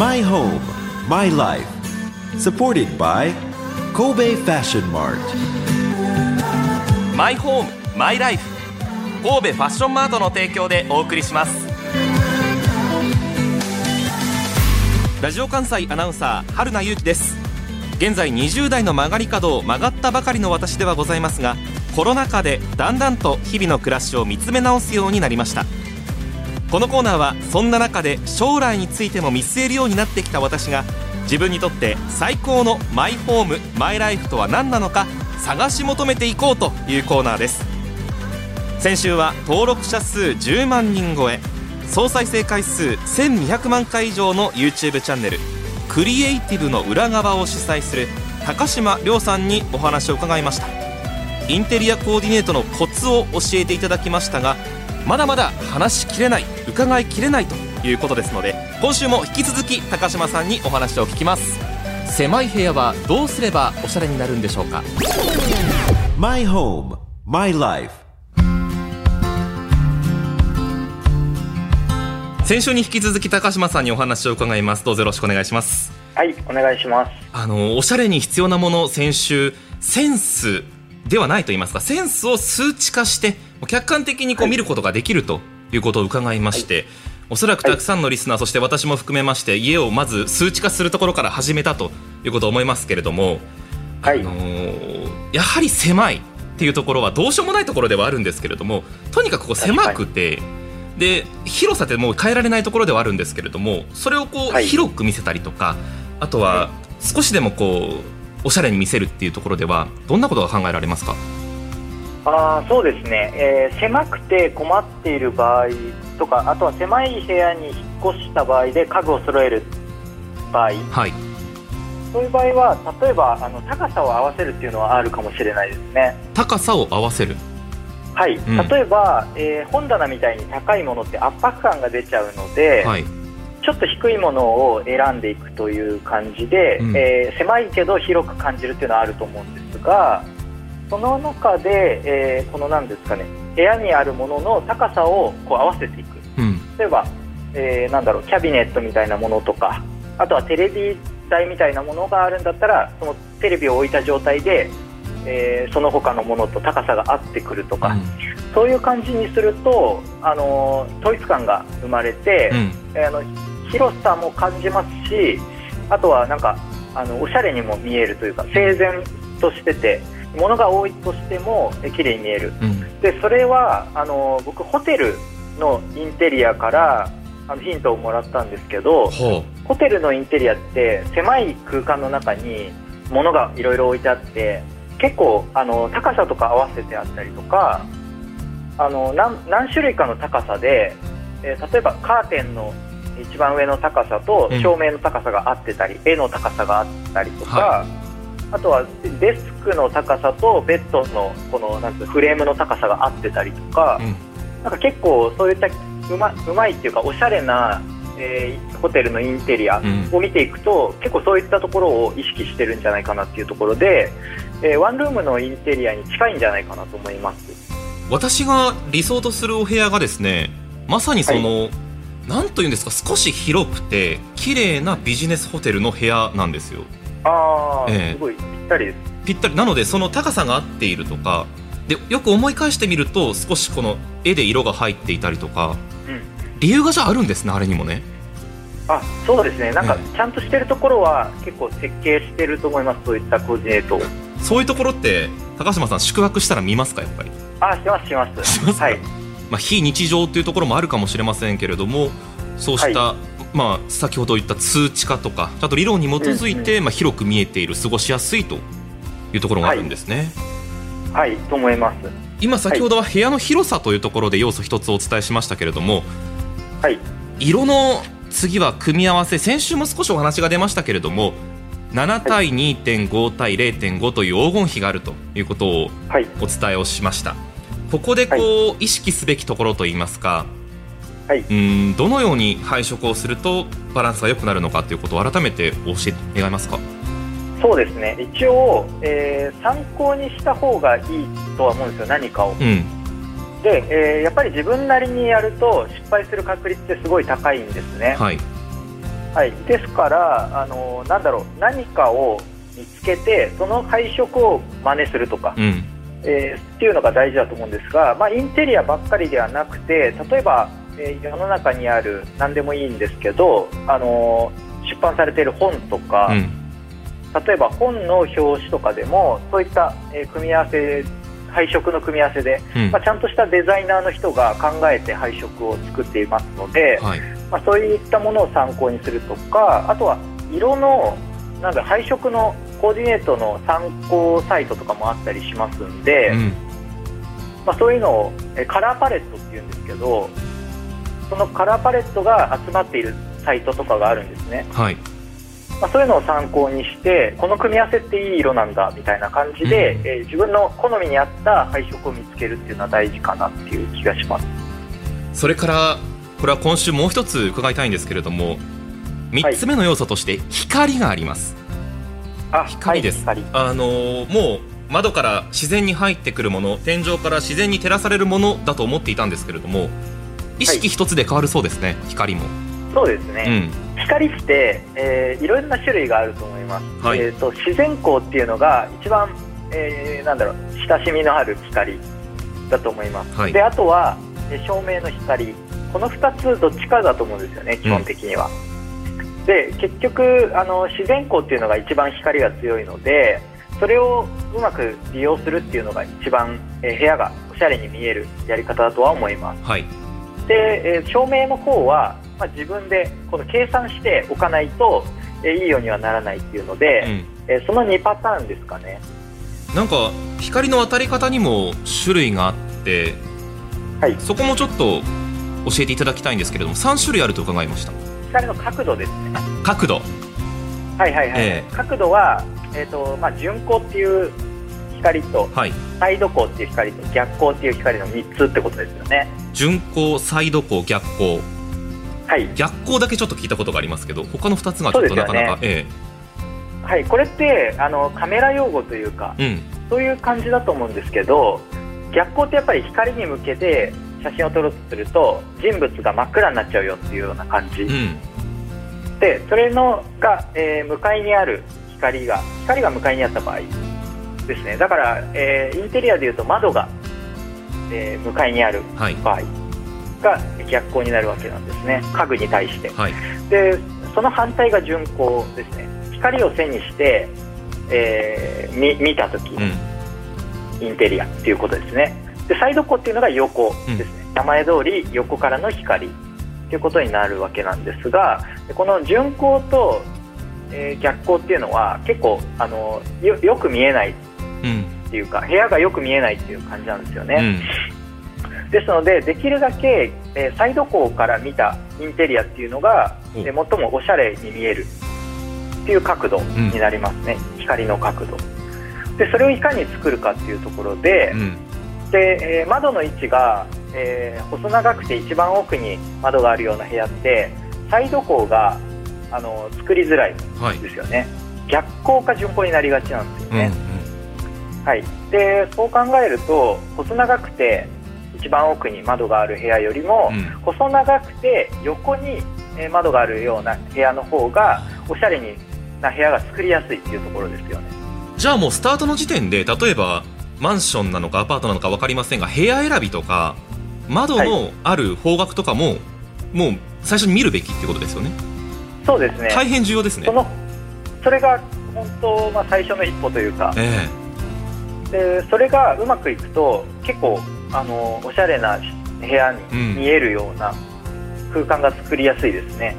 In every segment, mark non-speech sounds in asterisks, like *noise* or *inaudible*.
My home, my life. Supported by Kobe Fashion Mart. マイホームマイライフ神戸ファッションマートの提供でお送りしますラジオ関西アナウンサー春名優希です現在20代の曲がり角を曲がったばかりの私ではございますがコロナ禍でだんだんと日々の暮らしを見つめ直すようになりましたこのコーナーはそんな中で将来についても見据えるようになってきた私が自分にとって最高のマイホームマイライフとは何なのか探し求めていこうというコーナーです。先週は登録者数10万人超え総再生回数1200万回以上の YouTube チャンネルクリエイティブの裏側を主催する高島亮さんにお話を伺いました。インテリアコーディネートのコツを教えていただきましたがまだまだ話しきれない伺いきれないということですので今週も引き続き高島さんにお話を聞きます狭い部屋はどうすればおしゃれになるんでしょうか？My home, my life. 先週に引き続き高島さんにお話を伺いますどうぞよろしくお願いしますはい、お願いします。あのおしゃれに必要なもの先週センスではないと言いますかセンスを数値化して客観的にこう見ることができるということを伺いまして、おそらくたくさんのリスナー、そして私も含めまして家をまず数値化するところから始めたということを思いますけれども、はい。あのーやはり狭いっていうところはどうしようもないところではあるんですけれどもとにかくこう狭くてで広さってもう変えられないところではあるんですけれどもそれをこうはい。広く見せたりとか、あとは少しでもこうおしゃれに見せるっていうところではどんなことが考えられますか？あーそうですね、えー狭くて困っている場合とか、あとは狭い部屋に引っ越した場合で家具を揃える場合、はい。そういう場合は、例えばあの高さを合わせるっていうのはあるかもしれないですね。高さを合わせる？はい、ん。例えば、えー本棚みたいに高いものって圧迫感が出ちゃうので、はい。ちょっと低いものを選んでいくという感じで、うん。えー狭いけど広く感じるっていうのはあると思うんですがその中で、えーこのなんですかね部屋にあるものの高さをこう合わせていく。うん。例えば、えーなんだろうキャビネットみたいなものとかあとはテレビ台みたいなものがあるんだったらそのテレビを置いた状態で、えーその他のものと高さが合ってくるとか、そういう感じにすると、あのー統一感が生まれて、うん。えーあの広さも感じますしあとはなんかあのおしゃれにも見えるというか整然としてて物が多いとしてもえ綺麗に見える。うん。でそれはあの僕ホテルのインテリアからあのヒントをもらったんですけどほホテルのインテリアって狭い空間の中に物がいろいろ置いてあって結構あの高さとか合わせてあったりとかあの何何種類かの高さで、えー例えばカーテンの一番上の高さとうん。照明の高さが合ってたり、絵の高さがあったりとか、はあとはデスクの高さとベッドのこのなんフレームの高さが合ってたりとか、う、うん。なんか結構そういったうまうまいっていうかおしゃれな、えーホテルのインテリアうん。を見ていくと、結構そういったところを意識してるんじゃないかなっていうところで、えーワンルームのインテリアに近いんじゃないかなと思います。私が理想とするお部屋がですねまさにその、なんというんですか少し広くて綺麗なビジネスホテルの部屋なんですよああ、ええ。すごいぴったり。です。ぴったり。なのでその高さが合っているとかでよく思い返してみると少しこの絵で色が入っていたりとかうん。理由がじゃああるんですねあれにもね。あそうですね、なんかええ。ちゃんとしてるところは結構設計してると思います、そういったコーディネートを。そういうところって高島さん宿泊したら見ますかやっぱり、あ、します、します。しますか？はい。まあ、非日常っていうところもあるかもしれませんけれどもそうした、まあ、先ほど言った通知化とかあと理論に基づいて、まあ、広く見えている過ごしやすいというところがあるんですね、はい、と思います。今先ほどは部屋の広さというところで要素一つお伝えしましたけれどもはい。色の次は組み合わせ先週も少しお話が出ましたけれども7対2.5対0.5という黄金比があるということをはい。お伝えをしましたここでこう、意識すべきところといいますかはい。うんどのように配色をするとバランスが良くなるのかということを改めて教えて願えますか？そうですね。一応、えー参考にした方がいいとは思うんですよ、何かを。うんで、えーやっぱり自分なりにやると失敗する確率ってすごい高いんですね。はいはい、ですからあのなんだろう何かを見つけてその配色を真似するとか、うんえーっていうのが大事だと思うんですが、まあ、インテリアばっかりではなくて例えば、えー世の中にある何でもいいんですけど、あの出版されている本とか、うん。例えば本の表紙とかでもそういった、えー組み合わせ配色の組み合わせで、うん。まあ、ちゃんとしたデザイナーの人が考えて配色を作っていますので、はい。まあ、そういったものを参考にするとかあとは色のなんだ配色のコーディネートの参考サイトとかもあったりしますんで、うん。まあ、そういうのをえカラーパレットっていうんですけどそのカラーパレットが集まっているサイトとかがあるんですね、はい。まあ、そういうのを参考にしてこの組み合わせっていい色なんだみたいな感じで、うん。えー自分の好みに合った配色を見つけるっていうのは大事かなっていう気がします。それからこれは今週もう一つ伺いたいんですけれども3つ目の要素として光があります、あ光です。はい、光。あのーもう窓から自然に入ってくるもの天井から自然に照らされるものだと思っていたんですけれども意識一つで変わるそうですね、光も、そうですうね、ん。光って、えーいろんな種類があると思います、はい。えー、と自然光っていうのが一番、えーなんだろう親しみのある光だと思います、はい。であとは、えー照明の光。この2つどっちかだと思うんですよね基本的には、で結局あの自然光っていうのが一番光が強いのでそれをうまく利用するっていうのが一番、えー部屋がおしゃれに見えるやり方だとは思います。はいで、えー照明の方は、まあ、自分でこの計算しておかないと、えーいいようにはならないっていうので、うんえーその2パターンですかね。なんか光の当たり方にも種類があって、はいそこもちょっと教えていただきたいんですけれども3種類あると伺いました光の角度ですね。角度はいはいはい。え角度は、えーとまあ、順光っていう光とはい。サイド光っていう光と逆光っていう光の3つってことですよね。順光サイド光逆光。はい。逆光だけちょっと聞いたことがありますけど他の2つがちょっとなかなか、えはい、これってあのカメラ用語というかえうん。そういう感じだと思うんですけど逆光ってやっぱり光に向けて写真を撮ろうとすると人物が真っ暗になっちゃうよっていうような感じ。うん。でそれのが、えー向かいにある光が光が向かいにあった場合ですね。だから、えーインテリアでいうと窓が、えー向かいにあるはい。場合が逆光になるわけなんですね。家具に対して。はい。でその反対が順光ですね。光を背にして、えー見見た時、うん。インテリアっていうことですね。でサイド光っていうのが横ですね、名前通り横からの光っていうことになるわけなんですがでこの順光と、えー逆光っていうのは結構あのよよく見えないうんっていうか部屋がよく見えないっていう感じなんですよね、うん。ですのでできるだけ、えーサイド光から見たインテリアっていうのが、お。えー最もおしゃれに見えるっていう角度になりますね、光の角度。でそれをいかに作るかっていうところで、うん。で、えー窓の位置が、えー細長くて一番奥に窓があるような部屋ってサイド光があの作りづらいはいですよね。逆光か順光になりがちなんですようん。ね、はい、でそう考えると細長くて一番奥に窓がある部屋よりも、うん。細長くて横にえー窓があるような部屋の方がおしゃれにな部屋が作りやすいっていうところですよね。じゃあもうスタートの時点で例えばマンションなのかアパートなのか分かりませんが部屋選びとか窓のある方角とかも、もう最初に見るべきってことですよね。そうですね。大変重要ですね。そのそれが本当、まあ、最初の一歩というかえでそれがうまくいくと結構あのおしゃれな部屋にうん。見えるような空間が作りやすいですね、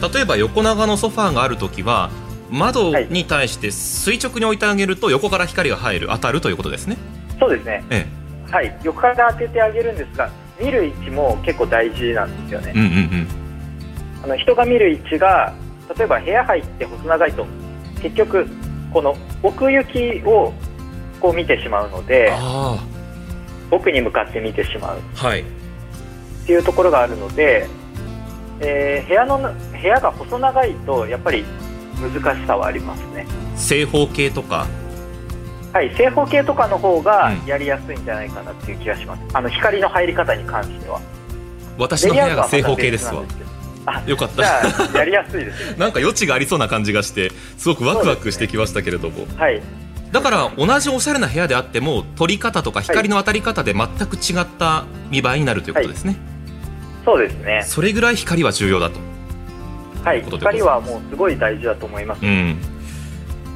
え例えば横長のソファーがある時は窓に対して垂直に置いてあげると横から光が入る当たるということですね。そうですね。えはい。横から当ててあげるんですが見る位置も結構大事なんですよね。えうんうんうん。あの人が見る位置が例えば部屋入って細長いと結局この奥行きをこう見てしまうのであ奥に向かって見てしまう。あはい。っていうところがあるので、えー部屋の部屋が細長いとやっぱり難しさはありますね。正方形とか？はい正方形とかの方がうん。やりやすいんじゃないかなっていう気がします、あの光の入り方に関しては。私の部屋が正方形ですわ。あよかっじゃたあやりやすいですよ *laughs* なんか余地がありそうな感じがしてすごくワクワクしてきましたけれども、はいだから同じおしゃれな部屋であっても撮り方とか光の当たり方で全く違った見栄えになるということですね、そうですね。それぐらい光は重要だと。はい。光はもうすごい大事だと思います、うん。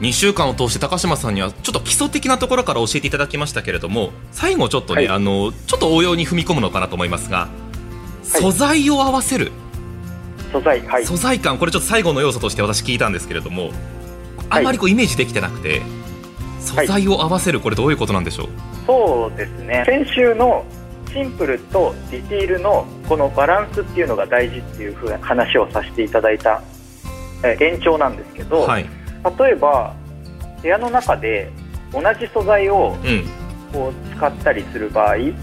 2週間を通して高島さんにはちょっと基礎的なところから教えていただきましたけれども最後ちょっとね、はい。あのちょっと応用に踏み込むのかなと思います。が、素材を合わせる。素材はい。素材感。これちょっと最後の要素として私聞いたんですけれどもあんまりこうイメージできてなくて、素材を合わせるこれどういうことなんでしょう、そうですね。先週のシンプルとディティールのこのバランスっていうのが大事っていうふうな話をさせていただいたえー延長なんですけど、はい。例えば部屋の中で同じ素材をうん。こう使ったりする場合うん。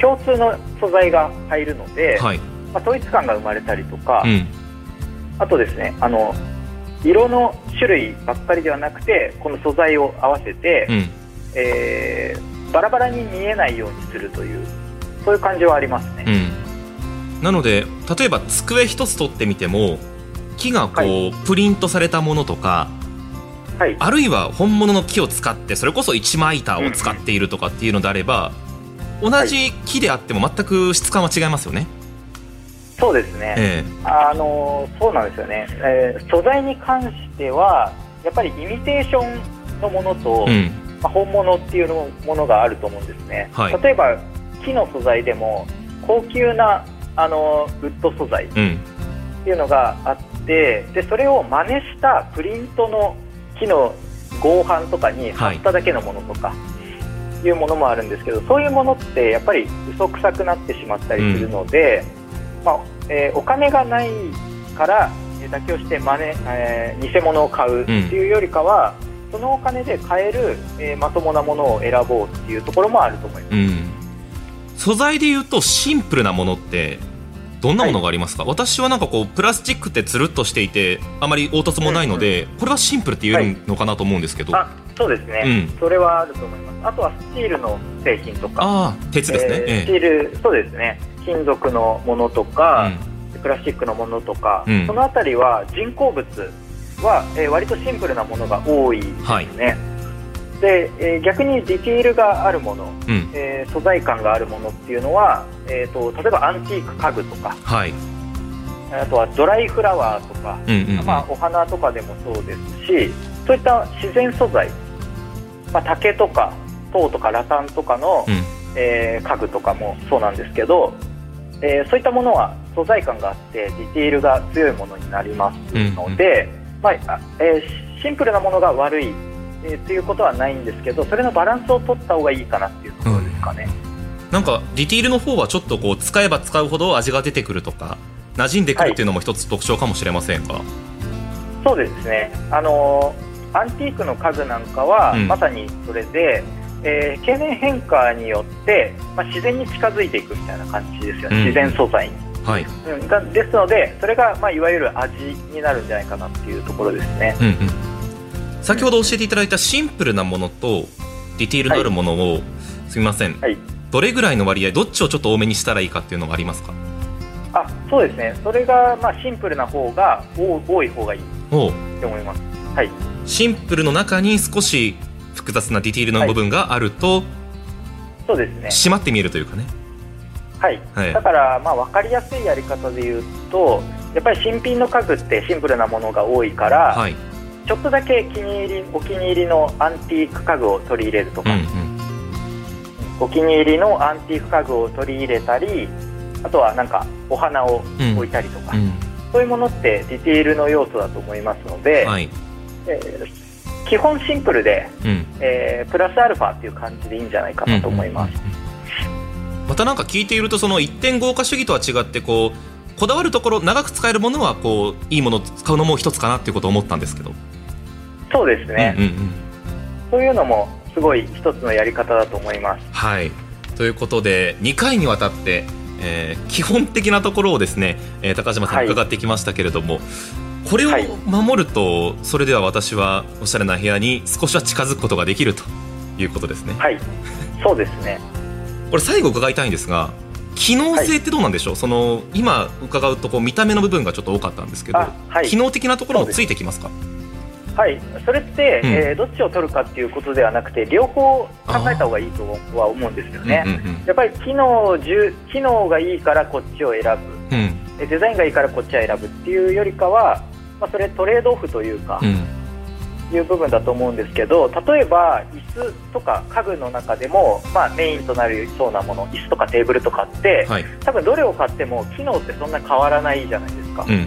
共通の素材が入るので、はい。まあ、統一感が生まれたりとか、うん。あとですねあの色の種類ばっかりではなくてこの素材を合わせて、うん。えーバラバラに見えないようにするというそういう感じはありますね、うん。なので例えば机一つ取ってみても木がこう、はプリントされたものとかはい。あるいは本物の木を使ってそれこそ一枚板を使っているとかっていうのであれば、同じ木であっても全く質感は違いますよね。そうですね、えあのそうなんですよね、えー素材に関してはやっぱりイミテーションのものと、えうん。まあ、本物っていうのものがあると思うんですね、はい。例えば木の素材でも高級なあのウッド素材っうん。ていうのがあってでそれを真似したプリントの木の合板とかに貼っただけのものとか、い、うものもあるんですけどそういうものってやっぱり嘘くさくなってしまったりするので、まあえーお金がないからえー妥協して真似、えー偽物を買うっていうよりかは、そのお金で買える、えーまともなものを選ぼうっていうところもあると思います。うん。素材で言うとシンプルなものってどんなものがありますか、私はなんかこうプラスチックってつるっとしていてあまり凹凸もないので、これはシンプルって言えるのかなと思うんですけど、あそうですね、うん。それはあると思います。あとはスチールの製品とか、ああ鉄ですね、えーえ。スチール、そうですね、金属のものとか、えプラスチックのものとか、うん。そのあたりは人工物は、えー割とシンプルなものが多いですね。で、えー逆にディティールがあるもの、うん。うんえー素材感があるものっていうのは、えー、と例えばアンティーク家具とか、はい。あとはドライフラワーとか、うんうんうん。まあ、お花とかでもそうですし、そういった自然素材、まあ、竹とか銅とかラタンとかの、うん。えー家具とかもそうなんですけど、えーそういったものは素材感があってディティールが強いものになりますので、まああえーシンプルなものが悪い、えーということはないんですけどそれのバランスを取った方がいいかなっていうところですかね。なんかディティールの方はちょっとこう使えば使うほど味が出てくるとか馴染んでくるっていうのも一つ特徴かもしれませんが、そうですね、あのーアンティークの家具なんかは、うん。まさにそれで、えー経年変化によって、まあ、自然に近づいていくみたいな感じですよね、うん。自然素材に。はい、うん、だですので、それが、まあ、いわゆる味になるんじゃないかなっていうところですね。うんうん、先ほど教えていただいたシンプルなものとディティールのあるものを、すみません、はい。どれぐらいの割合どっちをちょっと多めにしたらいいかっていうのがありますか？あそうですね、それが、まあ、シンプルな方が多多い方がいいと思います。はい、シンプルの中に少し複雑なディティールの部分があると、そうですね。締まって見えるというかね。はい、はい。だから、まあ、分かりやすいやり方で言うと、やっぱり新品の家具ってシンプルなものが多いから、はい。ちょっとだけ気に入りお気に入りのアンティーク家具を取り入れるとか、うんうん。お気に入りのアンティーク家具を取り入れたり、あとはなんかお花を置いたりとか、うん。そういうものってディティールの要素だと思いますので、はい。えー基本シンプルで、うん。えープラスアルファっていう感じでいいんじゃないかなと思います。またなんか聞いているとその一点豪華主義とは違ってこうこだわるところ長く使えるものはこういいものを使うのも一つかなっていうことを思ったんですけど、そうですね、うんうんうん。そういうのもすごい一つのやり方だと思います。はい。ということで2回にわたって、えー基本的なところをですね、えー高島さんに伺ってきましたけれども、これをはい。守るとそれでは私はおしゃれな部屋に少しは近づくことができるということですね。はい、そうですね。これ最後伺いたいんですが機能性ってどうなんでしょう、はい、その今伺うとこう見た目の部分がちょっと多かったんですけど、はい、機能的なところもついてきますか？はい。それって、うん、えー、どっちを取るかっていうことではなくて両方考えた方がいいとは思うんですよね、うんうんうん、やっぱり機能機能がいいからこっちを選ぶ、うん、デザインがいいからこっちは選ぶっていうよりかは、まあ、それトレードオフというか、うん。いう部分だと思うんですけど例えば椅子とか家具の中でも、まあ、メインとなりそうなもの椅子とかテーブルとかって、はい、多分どれを買っても機能ってそんな変わらないじゃないですか、うん、うん、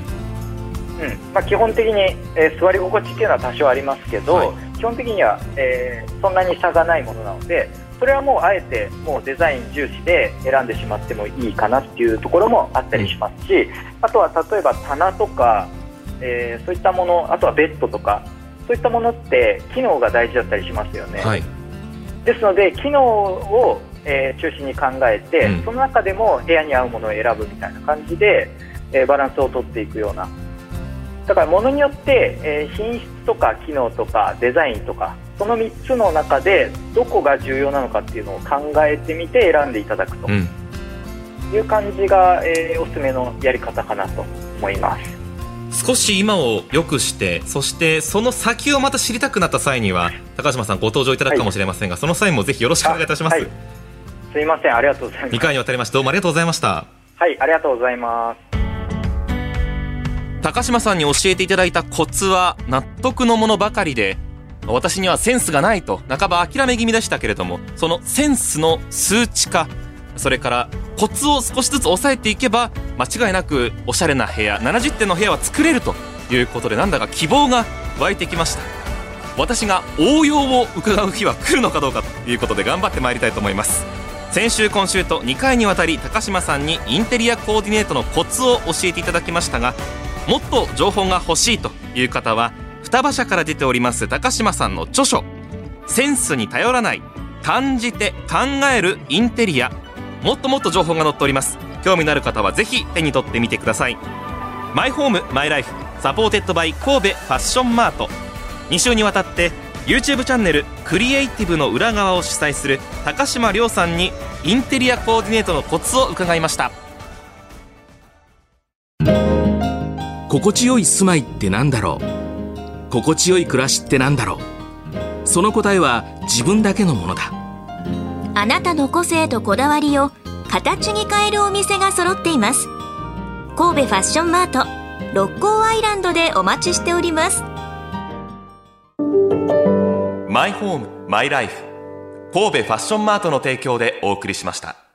まあ、基本的に、えー、座り心地っていうのは多少ありますけど、はい、基本的には、えー、そんなに差がないものなのでそれはもうあえてもうデザイン重視で選んでしまってもいいかなっていうところもあったりしますし、うん、あとは例えば棚とか、えー、そういったものあとはベッドとかそういったものって機能が大事だったりしますよね。はい、ですので機能を、えー、中心に考えて、うん、その中でも部屋に合うものを選ぶみたいな感じで、えー、バランスをとっていくようなだからものによって、えー、品質とか機能とかデザインとかその3つの中でどこが重要なのかっていうのを考えてみて選んでいただくという感じが、えー、おすすめのやり方かなと思います。少し今を良くしてそしてその先をまた知りたくなった際には高島さんご登場いただくかもしれませんが、はい、その際もぜひよろしくお願いいたします、はい、すいません。ありがとうございます。2回にわたりましてどうもありがとうございました。はいありがとうございます。高島さんに教えていただいたコツは納得のものばかりで私にはセンスがないと半ば諦め気味でしたけれどもそのセンスの数値化それからコツを少しずつ抑えていけば間違いなくおしゃれな部屋70点の部屋は作れるということでなんだか希望が湧いてきました。私が応用を伺う日は来るのかどうかということで頑張ってまいりたいと思います。先週今週と2回にわたり高島さんにインテリアコーディネートのコツを教えていただきましたがもっと情報が欲しいという方は双葉社から出ております高島さんの著書「センスに頼らない感じて考えるインテリア。もっともっと情報が載っております。興味のある方はぜひ手に取ってみてください。 My Home My Life supported by 神戸ファッションマート2週にわたって YouTube チャンネルクリエイティブの裏側を主催する崇島亮さんにインテリアコーディネートのコツを伺いました。心地よい住まいってなんだろう？心地よい暮らしってなんだろう？その答えは自分だけのものだ。あなたの個性とこだわりを形に変えるお店が揃っています。神戸ファッションマート六甲アイランドでお待ちしております。マイホームマイライフ神戸ファッションマートの提供でお送りしました。